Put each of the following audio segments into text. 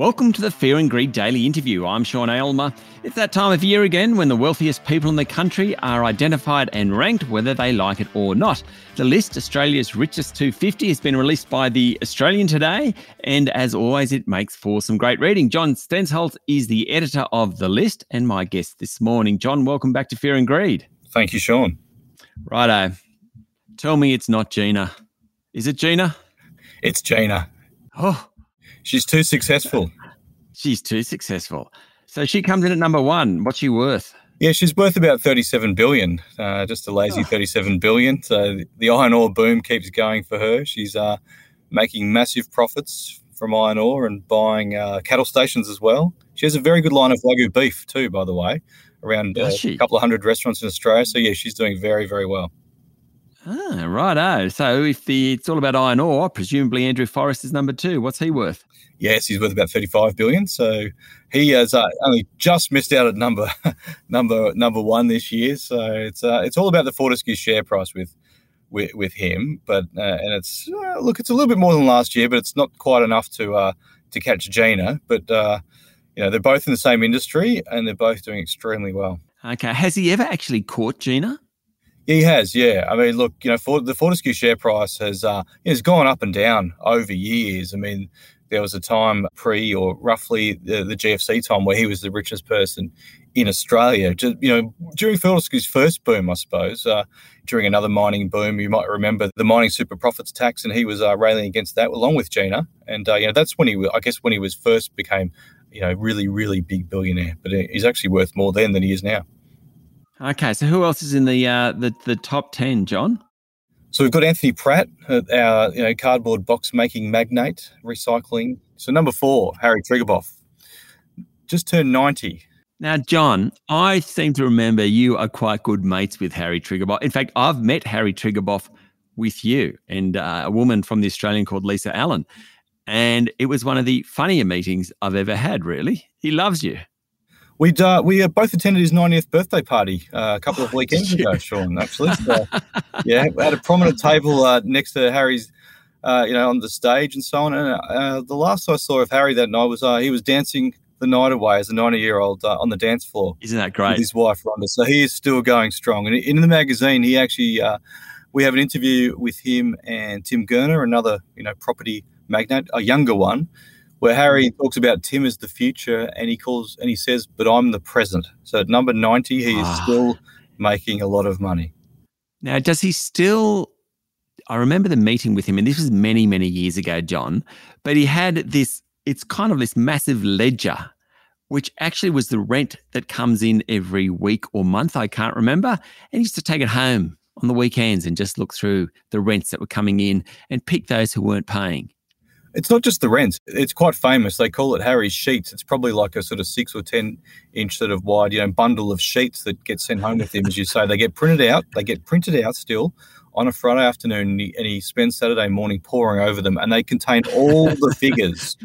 Welcome to the Fear and Greed Daily Interview. I'm Sean Aylmer. It's that time of year again when the wealthiest people in the country are identified and ranked whether they like it or not. The list, Australia's richest 250, has been released by the Australian today, and as always, it makes for some great reading. John Stensholt is the editor of the list and my guest this morning. John, welcome back to Fear and Greed. Thank you, Sean. Righto. Tell me it's not Gina. Is it Gina? It's Gina. Oh, She's too successful. She's too successful. So she comes in at number one. What's she worth? Yeah, she's worth about 37 billion, uh, just a lazy oh. 37 billion. So the iron ore boom keeps going for her. She's uh, making massive profits from iron ore and buying uh, cattle stations as well. She has a very good line of Wagyu beef too, by the way, around uh, a couple of hundred restaurants in Australia. So yeah, she's doing very, very well. Ah, righto. So if the it's all about iron ore, presumably Andrew Forrest is number two. What's he worth? Yes, he's worth about thirty-five billion. So he has uh, only just missed out at number number number one this year. So it's uh, it's all about the Fortescue share price with with, with him. But uh, and it's uh, look, it's a little bit more than last year, but it's not quite enough to uh, to catch Gina. But uh, you know, they're both in the same industry and they're both doing extremely well. Okay, has he ever actually caught Gina? He has, yeah. I mean, look, you know, for the Fortescue share price has uh, has gone up and down over years. I mean, there was a time pre or roughly the, the GFC time where he was the richest person in Australia. Just, you know, during Fortescue's first boom, I suppose, uh, during another mining boom, you might remember the mining super profits tax, and he was uh, railing against that along with Gina. And uh, you know, that's when he, I guess, when he was first became, you know, really, really big billionaire. But he's actually worth more then than he is now. Okay, so who else is in the uh, the the top ten, John? So we've got Anthony Pratt, our you know cardboard box making magnate, recycling. So number four, Harry Triguboff, just turned ninety. Now, John, I seem to remember you are quite good mates with Harry Triguboff. In fact, I've met Harry Triguboff with you and uh, a woman from the Australian called Lisa Allen, and it was one of the funnier meetings I've ever had. Really, he loves you. We uh, we uh, both attended his 90th birthday party uh, a couple of weekends ago, Sean. Actually, so, yeah, we had a prominent table uh, next to Harry's, uh, you know, on the stage and so on. And uh, the last I saw of Harry that night was he was dancing the night away as a 90 year old on the dance floor. Isn't that great? With his wife Rhonda, so he is still going strong. And in the magazine, he actually we have an interview with him and Tim Gurner, another you know property magnate, a younger one where Harry talks about Tim as the future and he calls and he says, But I'm the present. So at number 90, he is ah. still making a lot of money. Now, does he still? I remember the meeting with him, and this was many, many years ago, John, but he had this, it's kind of this massive ledger, which actually was the rent that comes in every week or month. I can't remember. And he used to take it home on the weekends and just look through the rents that were coming in and pick those who weren't paying. It's not just the rents. It's quite famous. They call it Harry's sheets. It's probably like a sort of six or ten inch sort of wide, you know, bundle of sheets that get sent home with him. As you say, they get printed out. They get printed out still on a Friday afternoon, and he, and he spends Saturday morning poring over them, and they contain all the figures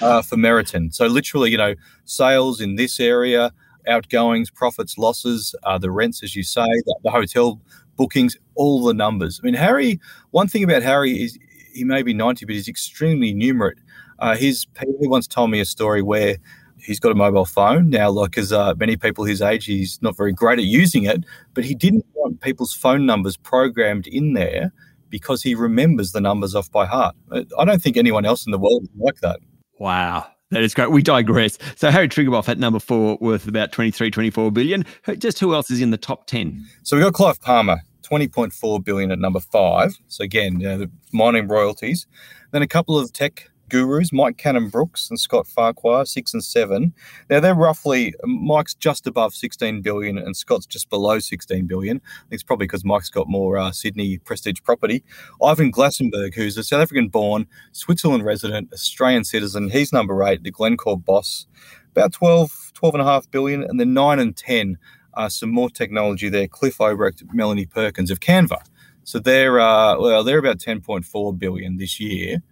uh, for Meriton. So literally, you know, sales in this area, outgoings, profits, losses, uh, the rents, as you say, the, the hotel bookings, all the numbers. I mean, Harry. One thing about Harry is he may be 90, but he's extremely numerate. Uh, his he once told me a story where he's got a mobile phone now. Like as uh, many people his age, he's not very great at using it, but he didn't want people's phone numbers programmed in there because he remembers the numbers off by heart. I don't think anyone else in the world is like that. Wow. That is great. We digress. So Harry Triguboff at number four, worth about 23, 24 billion. Just who else is in the top 10? So we've got Clive Palmer, 20.4 billion at number five. So again, you know, mining royalties. Then a couple of tech gurus, Mike Cannon-Brookes and Scott Farquhar, six and seven. Now they're roughly Mike's just above 16 billion and Scott's just below 16 billion. It's probably because Mike's got more uh, Sydney prestige property. Ivan Glasenberg, who's a South African born, Switzerland resident, Australian citizen, he's number eight, the Glencore boss, about 12, 12 and a half billion, and then nine and 10 uh, some more technology there. Cliff Obrecht, Melanie Perkins of Canva. So they're uh, well, they're about 10.4 billion this year.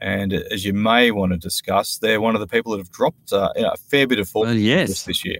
And as you may want to discuss, they're one of the people that have dropped uh, a fair bit of fortune well, yes. this year.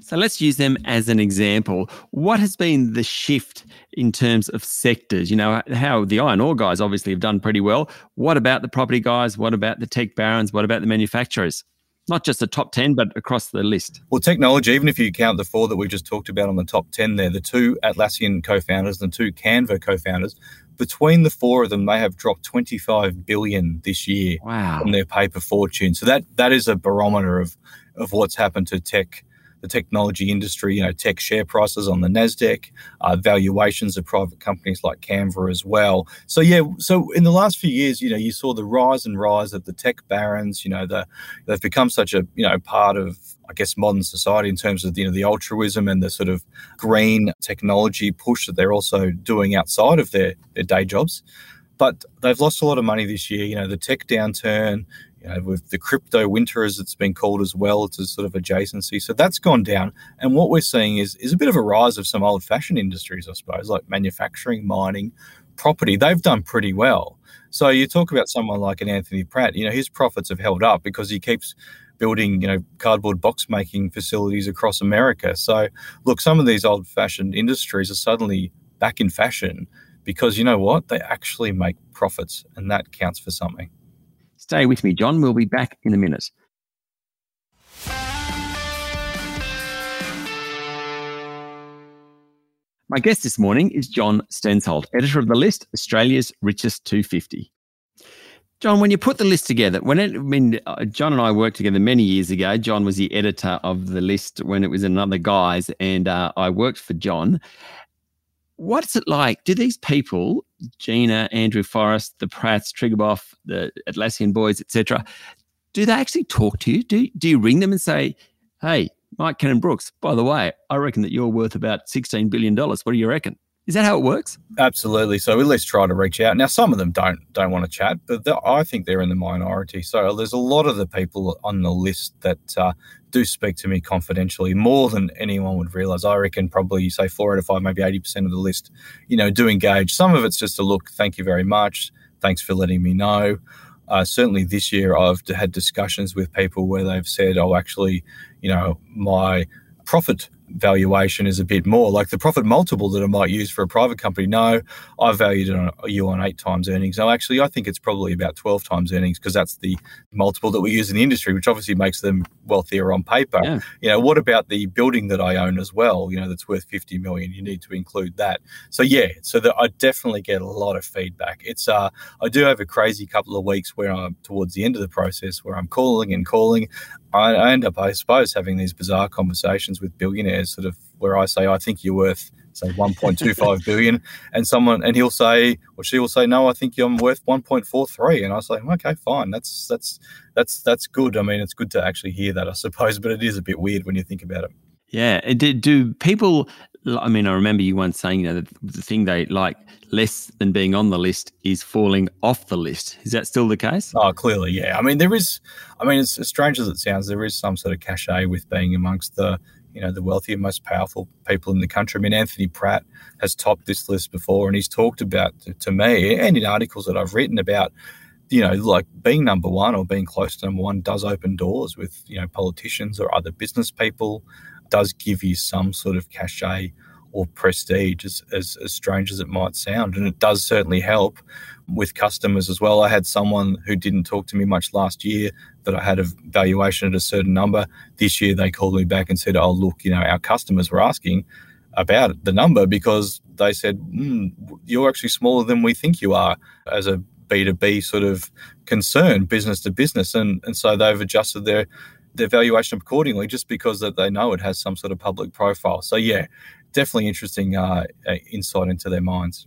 So let's use them as an example. What has been the shift in terms of sectors? You know, how the iron ore guys obviously have done pretty well. What about the property guys? What about the tech barons? What about the manufacturers? Not just the top 10, but across the list. Well, technology, even if you count the four that we just talked about on the top 10 there, the two Atlassian co founders and the two Canva co founders, between the four of them, they have dropped 25 billion this year wow. from their paper fortune. So that that is a barometer of of what's happened to tech the technology industry, you know, tech share prices on the Nasdaq, uh, valuations of private companies like Canva as well. So yeah, so in the last few years, you know, you saw the rise and rise of the tech barons. You know, the, they've become such a you know part of I guess modern society in terms of you know the altruism and the sort of green technology push that they're also doing outside of their, their day jobs. But they've lost a lot of money this year. You know, the tech downturn, you know, with the crypto winter, as it's been called as well, it's a sort of adjacency. So that's gone down. And what we're seeing is is a bit of a rise of some old fashioned industries, I suppose, like manufacturing, mining, property. They've done pretty well. So you talk about someone like an Anthony Pratt, you know, his profits have held up because he keeps building, you know, cardboard box making facilities across America. So look, some of these old fashioned industries are suddenly back in fashion because you know what? They actually make profits and that counts for something. Stay with me, John. We'll be back in a minute. My guest this morning is John Stensholt, editor of The List, Australia's Richest 250. John, when you put the list together, when it, I mean, uh, John and I worked together many years ago. John was the editor of the list when it was another guys, and uh, I worked for John what's it like? Do these people, Gina, Andrew Forrest, the Pratts, Triguboff, the Atlassian boys, etc., do they actually talk to you? Do, do you ring them and say, hey, Mike Cannon-Brookes, by the way, I reckon that you're worth about $16 billion. What do you reckon? Is that how it works? Absolutely. So we at least try to reach out. Now, some of them don't don't want to chat, but I think they're in the minority. So there's a lot of the people on the list that uh, do speak to me confidentially more than anyone would realize. I reckon probably say four out of five, maybe eighty percent of the list, you know, do engage. Some of it's just a look. Thank you very much. Thanks for letting me know. Uh, certainly this year, I've had discussions with people where they've said, "Oh, actually, you know, my profit valuation is a bit more. Like the profit multiple that I might use for a private company, no, I valued it on, you on eight times earnings. No, actually, I think it's probably about 12 times earnings because that's the multiple that we use in the industry, which obviously makes them wealthier on paper. Yeah. You know, what about the building that I own as well? You know, that's worth 50 million. You need to include that. So yeah, so that I definitely get a lot of feedback. It's uh, I do have a crazy couple of weeks where I'm towards the end of the process where I'm calling and calling. I, I end up, I suppose, having these bizarre conversations with billionaires, sort of where I say, I think you're worth say 1.25 billion. And someone and he'll say or she will say no i think i'm worth 1.43 and i say okay fine. That's that's that's that's good. I mean it's good to actually hear that i suppose but it is a bit weird when you think about it. Yeah. Do, do people I mean, I remember you once saying, know, the thing they like less than being on the list is falling off the list. Is that still the case? Oh, clearly, yeah. I mean, there is. I mean, it's as strange as it sounds, there is some sort of cachet with being amongst the, you know, the wealthy and most powerful people in the country. I mean, Anthony Pratt has topped this list before, and he's talked about to me and in articles that I've written about you know, like being number one or being close to number one does open doors with, you know, politicians or other business people does give you some sort of cachet or prestige, as, as, as, strange as it might sound. And it does certainly help with customers as well. I had someone who didn't talk to me much last year that I had a valuation at a certain number. This year they called me back and said, Oh, look, you know, our customers were asking about the number because they said, mm, You're actually smaller than we think you are as a B2B sort of concern, business to business. And, and so they've adjusted their their valuation accordingly just because that they know it has some sort of public profile. So yeah, definitely interesting uh, uh insight into their minds.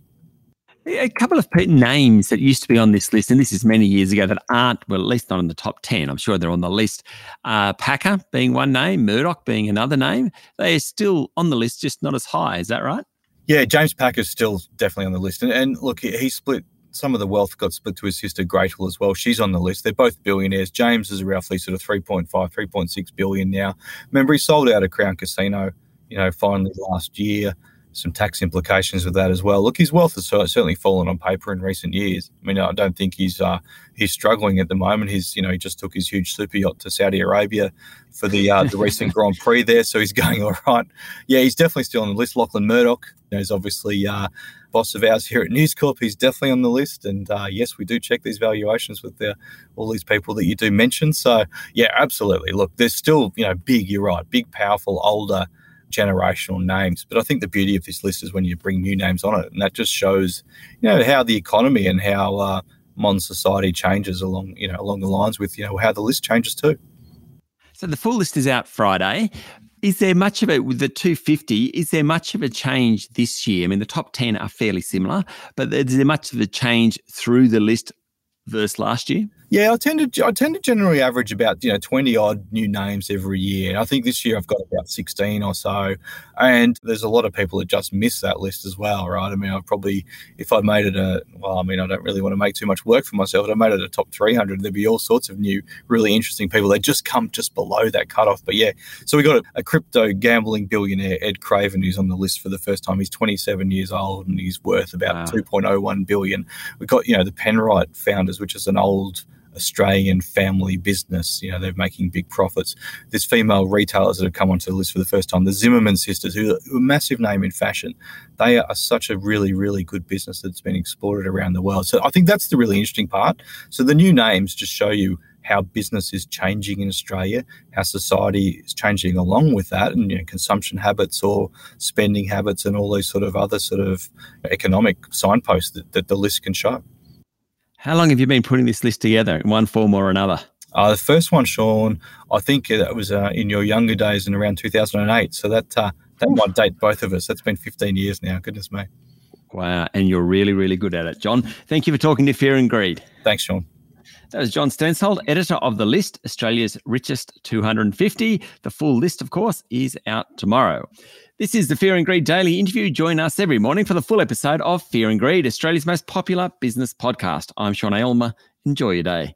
A couple of names that used to be on this list, and this is many years ago, that aren't, well, at least not in the top 10. I'm sure they're on the list. Uh, Packer being one name, Murdoch being another name. They are still on the list, just not as high. Is that right? Yeah, James Packer's still definitely on the list. And, and look, he split some of the wealth got split to his sister Gretel as well. She's on the list. They're both billionaires. James is roughly sort of 3.5, 3.6 billion now. Remember, he sold out a Crown Casino, you know, finally last year. Some tax implications with that as well. Look, his wealth has certainly fallen on paper in recent years. I mean, I don't think he's uh, he's struggling at the moment. He's you know he just took his huge super yacht to Saudi Arabia for the uh, the recent Grand Prix there, so he's going all right. Yeah, he's definitely still on the list. Lachlan Murdoch, you know, is obviously uh, boss of ours here at News Corp. He's definitely on the list, and uh, yes, we do check these valuations with the, all these people that you do mention. So yeah, absolutely. Look, there's still you know big. You're right, big, powerful, older generational names. But I think the beauty of this list is when you bring new names on it, and that just shows, you know, how the economy and how uh, modern society changes along, you know, along the lines with, you know, how the list changes too. So the full list is out Friday. Is there much of it with the 250? Is there much of a change this year? I mean, the top 10 are fairly similar, but is there much of a change through the list versus last year? Yeah, I tend to I tend to generally average about you know twenty odd new names every year. I think this year I've got about sixteen or so, and there's a lot of people that just miss that list as well, right? I mean, I probably if I made it a well, I mean, I don't really want to make too much work for myself. But I made it a top three hundred. There'd be all sorts of new, really interesting people. that just come just below that cutoff. But yeah, so we got a, a crypto gambling billionaire, Ed Craven, who's on the list for the first time. He's 27 years old and he's worth about wow. 2.01 billion. We've got you know the Penrite founders, which is an old Australian family business. You know, they're making big profits. There's female retailers that have come onto the list for the first time. The Zimmermann sisters, who are a massive name in fashion, they are such a really, really good business that's been exported around the world. So I think that's the really interesting part. So the new names just show you how business is changing in Australia, how society is changing along with that, and you know, consumption habits or spending habits, and all these sort of other sort of economic signposts that, that the list can show. How long have you been putting this list together in one form or another? Uh, the first one, Sean, I think that was uh, in your younger days in around 2008. So that uh, that might date both of us. That's been 15 years now. Goodness me. Wow. And you're really, really good at it. John, thank you for talking to Fear and Greed. Thanks, Sean. That was John Stensholt, editor of The List, Australia's richest 250. The full list, of course, is out tomorrow. This is the Fear and Greed Daily Interview. Join us every morning for the full episode of Fear and Greed, Australia's most popular business podcast. I'm Sean Aylmer. Enjoy your day.